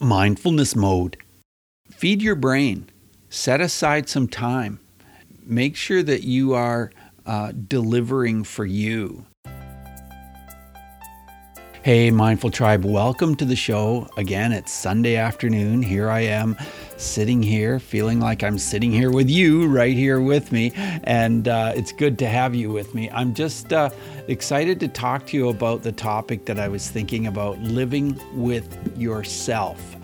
mindfulness mode. Feed your brain, set aside some time, make sure that you are uh, delivering for you. Hey, Mindful Tribe, welcome to the show. Again, it's Sunday afternoon. Here I am sitting here, feeling like I'm sitting here with you right here with me. And uh, it's good to have you with me. I'm just uh, excited to talk to you about the topic that I was thinking about living with yourself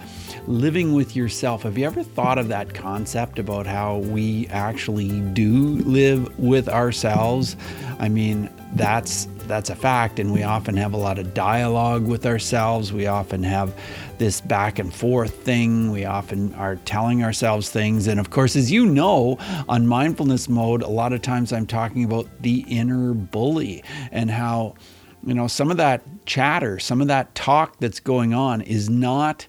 living with yourself. Have you ever thought of that concept about how we actually do live with ourselves? I mean, that's that's a fact and we often have a lot of dialogue with ourselves. We often have this back and forth thing. We often are telling ourselves things and of course as you know, on mindfulness mode, a lot of times I'm talking about the inner bully and how you know, some of that chatter, some of that talk that's going on is not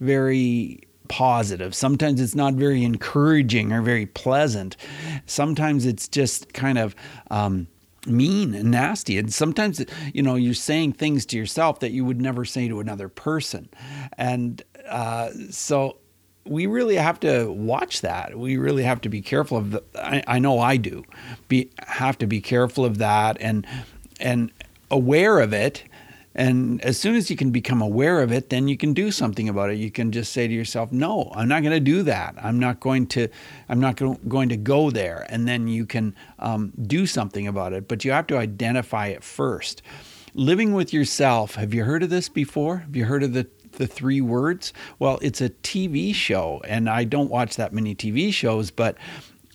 very positive. Sometimes it's not very encouraging or very pleasant. Sometimes it's just kind of um, mean and nasty. And sometimes, you know, you're saying things to yourself that you would never say to another person. And uh, so we really have to watch that. We really have to be careful of the, I, I know I do. Be have to be careful of that and and aware of it and as soon as you can become aware of it, then you can do something about it. You can just say to yourself, "No, I'm not going to do that. I'm not going to. I'm not going to go there." And then you can um, do something about it. But you have to identify it first. Living with yourself. Have you heard of this before? Have you heard of the the three words? Well, it's a TV show, and I don't watch that many TV shows, but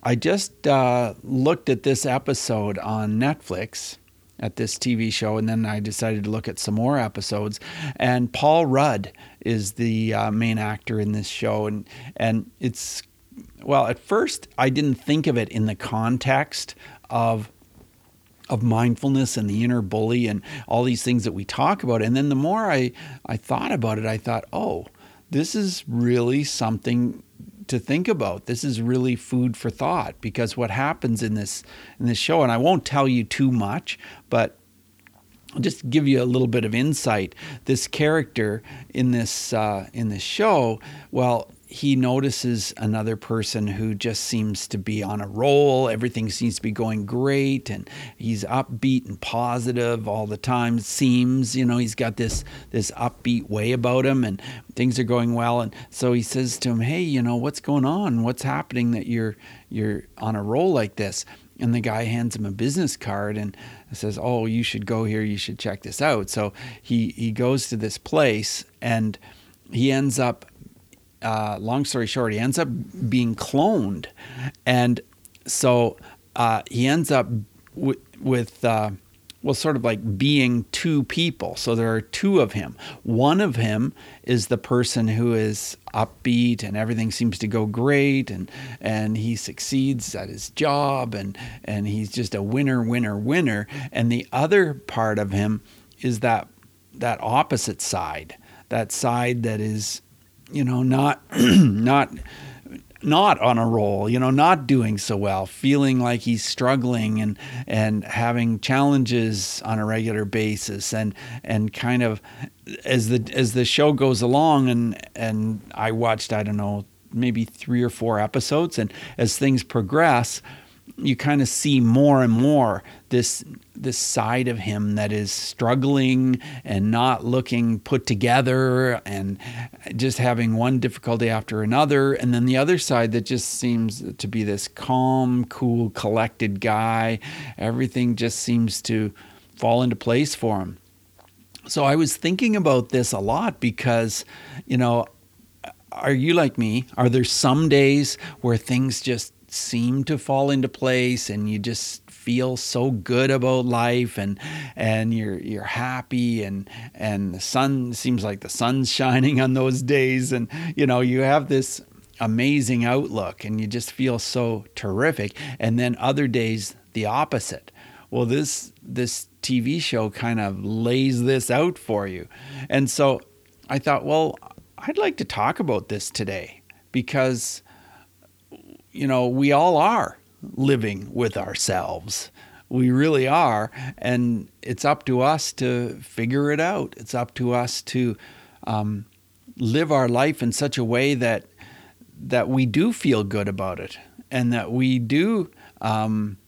I just uh, looked at this episode on Netflix at this TV show, and then I decided to look at some more episodes. And Paul Rudd is the uh, main actor in this show, and and it's well, at first I didn't think of it in the context of of mindfulness and the inner bully and all these things that we talk about. And then the more I I thought about it, I thought, oh, this is really something to think about. This is really food for thought because what happens in this in this show, and I won't tell you too much, but I'll just give you a little bit of insight. This character in this uh, in this show, well, he notices another person who just seems to be on a roll. Everything seems to be going great, and he's upbeat and positive all the time. Seems, you know, he's got this this upbeat way about him, and things are going well. And so he says to him, "Hey, you know, what's going on? What's happening that you're you're on a roll like this?" And the guy hands him a business card and says, "Oh, you should go here. You should check this out." So he he goes to this place and he ends up uh, long story short, he ends up being cloned, and so uh, he ends up w- with uh, well, sort of like being two people. So there are two of him. One of him is the person who is upbeat and everything seems to go great, and and he succeeds at his job, and and he's just a winner, winner, winner. And the other part of him is that that opposite side, that side that is you know, not not not on a roll, you know, not doing so well, feeling like he's struggling and and having challenges on a regular basis and and kind of as the as the show goes along and and I watched I don't know maybe 3 or 4 episodes and as things progress you kind of see more and more this this side of him that is struggling and not looking put together and just having one difficulty after another. And then the other side that just seems to be this calm cool collected guy everything just seems to fall into place for him. So i was thinking about this a lot because you know are you like me? Are there some days where things just seem to fall into place and you just feel so good about life and and you're you're happy and and the sun seems like the sun's shining on those days. And you know you have this amazing outlook and you just feel so terrific. And then other days the opposite. Well this this TV show kind of lays this out for you. And so I thought well I'd like to talk about this today because you know, we all are living with ourselves. We really are. And it's up to us to figure it out. It's up to us to um, live our life in such a way that that we do feel good about it and that we do um,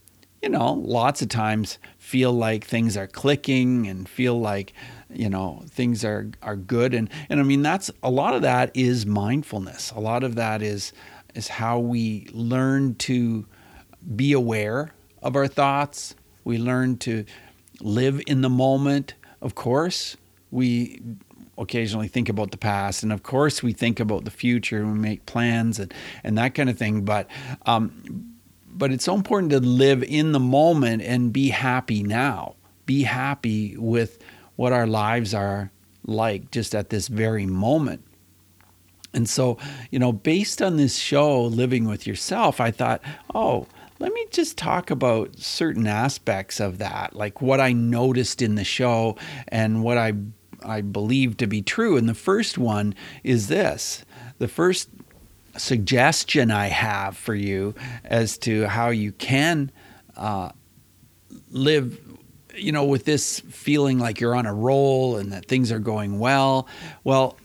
you know lots of times feel like things are clicking and feel like you know things are are good and and I mean that's a lot of that is mindfulness a lot of that is is how we learn to be aware of our thoughts. We learn to live in the moment. Of course we occasionally think about the past and of course we think about the future and we make plans and and that kind of thing. But um but it's so important to live in the moment and be happy now. Be happy with what our lives are like just at this very moment. And so, you know, based on this show, Living with Yourself, I thought, oh, let me just talk about certain aspects of that, like what I noticed in the show and what I I believe to be true. And the first one is this. The first suggestion I have for you as to how you can uh, live you know, with this feeling like you're on a roll and that things are going well, well,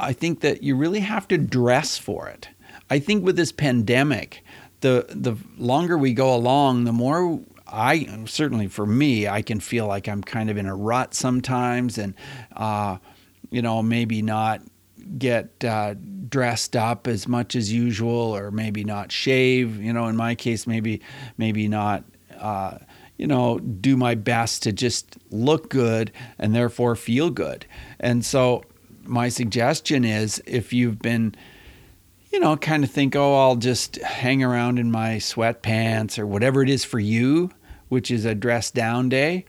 I think that you really have to dress for it. I think with this pandemic, the the longer we go along, the more I certainly for me, I can feel like I'm kind of in a rut sometimes, and uh, you know maybe not get uh, dressed up as much as usual, or maybe not shave. You know, in my case, maybe maybe not. Uh, you know, do my best to just look good and therefore feel good. And so, my suggestion is if you've been, you know, kind of think, oh, I'll just hang around in my sweatpants or whatever it is for you, which is a dress down day,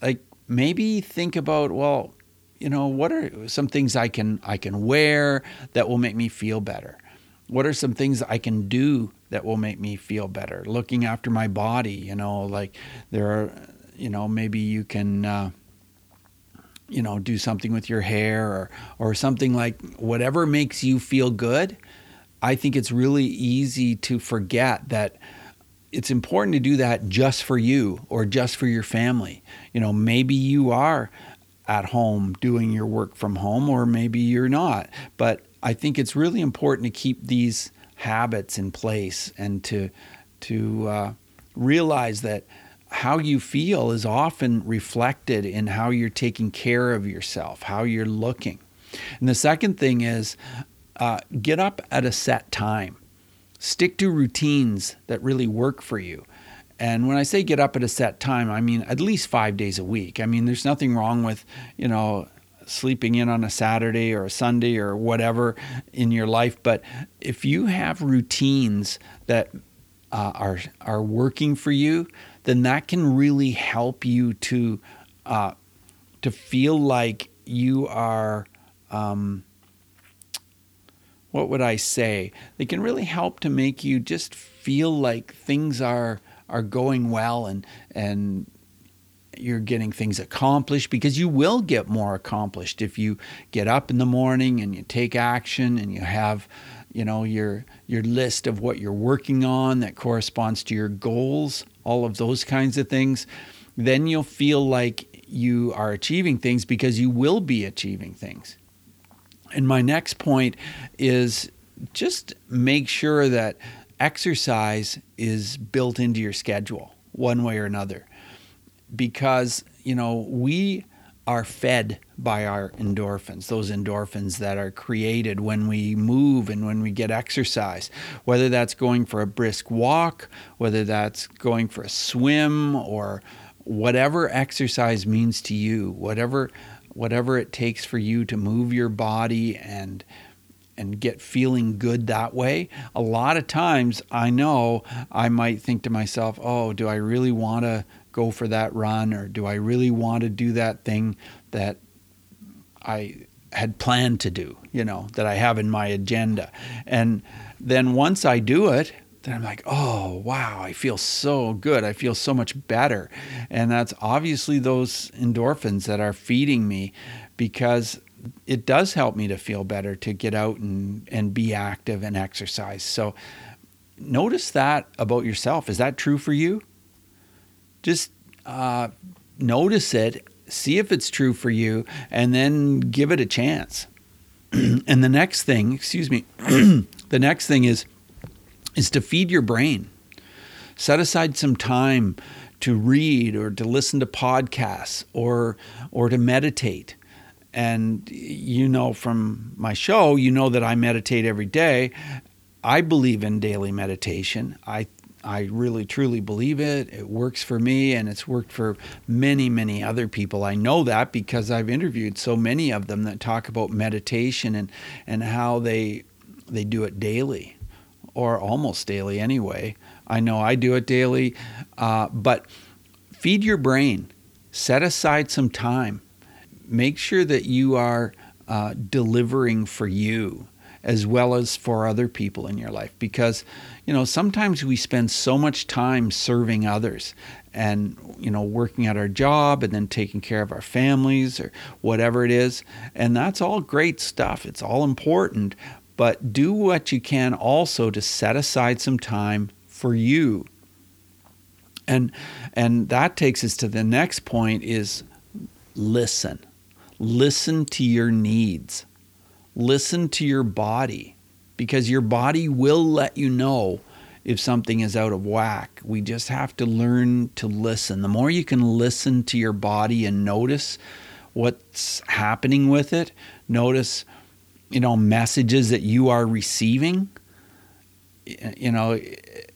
like maybe think about, well, you know, what are some things I can I can wear that will make me feel better? What are some things I can do that will make me feel better. Looking after my body, you know, like there are, you know, maybe you can, uh, you know, do something with your hair or or something like whatever makes you feel good. I think it's really easy to forget that it's important to do that just for you or just for your family. You know, maybe you are at home doing your work from home or maybe you're not. But I think it's really important to keep these habits in place and to to uh, realize that how you feel is often reflected in how you're taking care of yourself, how you're looking. And the second thing is uh, get up at a set time. Stick to routines that really work for you. And when I say get up at a set time, I mean at least five days a week. I mean, there's nothing wrong with, you know, sleeping in on a Saturday or a Sunday or whatever in your life. But if you have routines that uh, are are working for you, then that can really help you to uh, to feel like you are. Um, what would I say? They can really help to make you just feel like things are are going well and and you're getting things accomplished because you will get more accomplished if you get up in the morning and you take action and you have you know your your list of what you're working on that corresponds to your goals all of those kinds of things then you'll feel like you are achieving things because you will be achieving things. And my next point is just make sure that exercise is built into your schedule one way or another because you know we are fed by our endorphins, those endorphins that are created when we move and when we get exercise, whether that's going for a brisk walk, whether that's going for a swim or whatever exercise means to you, whatever whatever it takes for you to move your body and and get feeling good that way. A lot of times I know I might think to myself, "Oh, do I really want to go for that run or do I really want to do that thing that I had planned to do, you know, that I have in my agenda. And then once I do it, then I'm like, oh, wow, I feel so good. I feel so much better. And that's obviously those endorphins that are feeding me because it does help me to feel better to get out and, and be active and exercise. So notice that about yourself. Is that true for you? Just uh, notice it, see if it's true for you, and then give it a chance. and the next thing, excuse me, the next thing is is to feed your brain. Set aside some time to read or to listen to podcasts or or to meditate. And you know from my show, you know that I meditate every day. I believe in daily meditation. I I really truly believe it. It works for me and it's worked for many, many other people. I know that because I've interviewed so many of them that talk about meditation and, and how they they do it daily or almost daily anyway. I know I do it daily, uh, but feed your brain. Set aside some time. Make sure that you are uh, delivering for you as well as for other people in your life because you know sometimes we spend so much time serving others and you know working at our job and then taking care of our families or whatever it is and that's all great stuff. It's all important but do what you can also to set aside some time for you. And and that takes us to the next point is listen. Listen to your needs. Listen to your body because your body will let you know if something is out of whack. We just have to learn to listen. The more you can listen to your body and notice what's happening with it, notice you know messages that you are receiving, you know,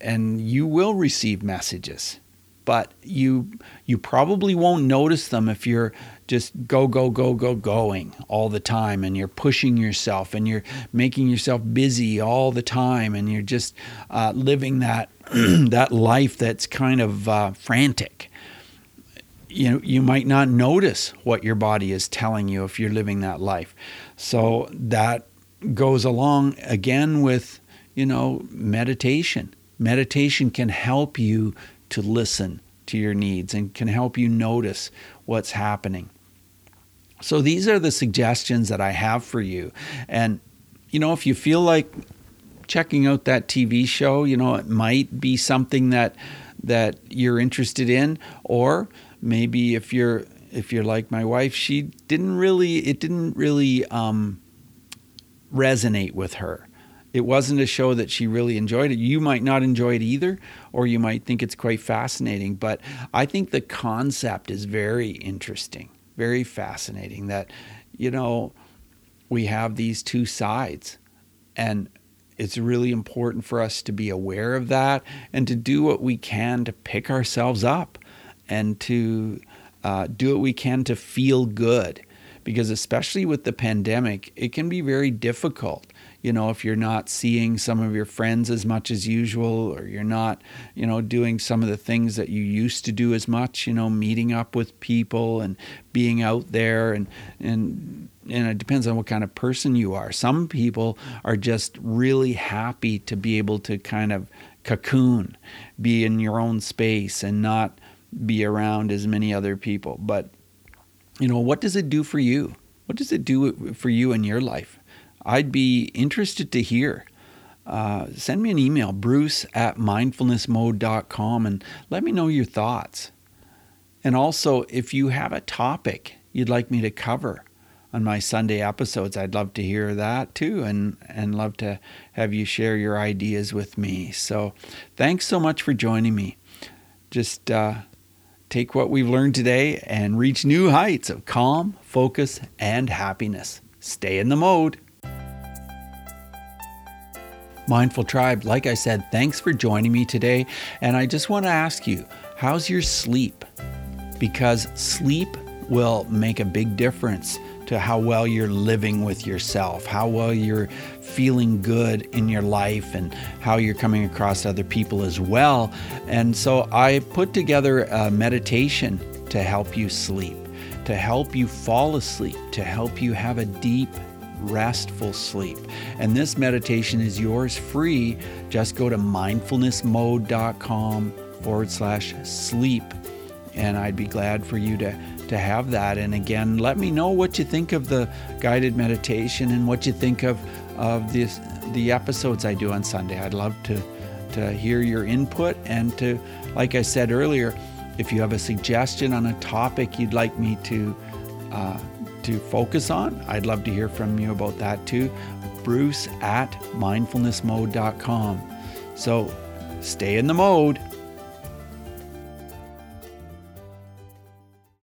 and you will receive messages but you you probably won't notice them if you're just go go go go going all the time and you're pushing yourself and you're making yourself busy all the time and you're just uh, living that that life that's kind of uh, frantic. You know you might not notice what your body is telling you if you're living that life. So that goes along again with you know meditation. Meditation can help you to listen to your needs and can help you notice what's happening. So these are the suggestions that I have for you. And, you know, if you feel like checking out that TV show, you know, it might be something that that you're interested in or maybe if you're if you're like my wife she didn't really it didn't really um, resonate with her it wasn't a show that she really enjoyed it. You might not enjoy it either, or you might think it's quite fascinating. But I think the concept is very interesting, very fascinating that, you know, we have these two sides. And it's really important for us to be aware of that and to do what we can to pick ourselves up and to uh, do what we can to feel good. Because, especially with the pandemic, it can be very difficult you know, if you're not seeing some of your friends as much as usual, or you're not, you know, doing some of the things that you used to do as much, you know, meeting up with people and being out there and, and, and it depends on what kind of person you are. Some people are just really happy to be able to kind of cocoon, be in your own space and not be around as many other people. But, you know, what does it do for you? What does it do for you in your life? I'd be interested to hear. Uh, send me an email, bruce at mindfulnessmode.com, and let me know your thoughts. And also, if you have a topic you'd like me to cover on my Sunday episodes, I'd love to hear that too, and, and love to have you share your ideas with me. So, thanks so much for joining me. Just uh, take what we've learned today and reach new heights of calm, focus, and happiness. Stay in the mode. Mindful Tribe, like I said, thanks for joining me today. And I just want to ask you, how's your sleep? Because sleep will make a big difference to how well you're living with yourself, how well you're feeling good in your life, and how you're coming across other people as well. And so I put together a meditation to help you sleep, to help you fall asleep, to help you have a deep restful sleep. And this meditation is yours free. Just go to mindfulnessmode.com forward slash sleep. And I'd be glad for you to, to have that. And again, let me know what you think of the guided meditation and what you think of, of this, the episodes I do on Sunday. I'd love to, to hear your input and to, like I said earlier, if you have a suggestion on a topic you'd like me to uh, to focus on, I'd love to hear from you about that too. Bruce at mindfulnessmode.com. So stay in the mode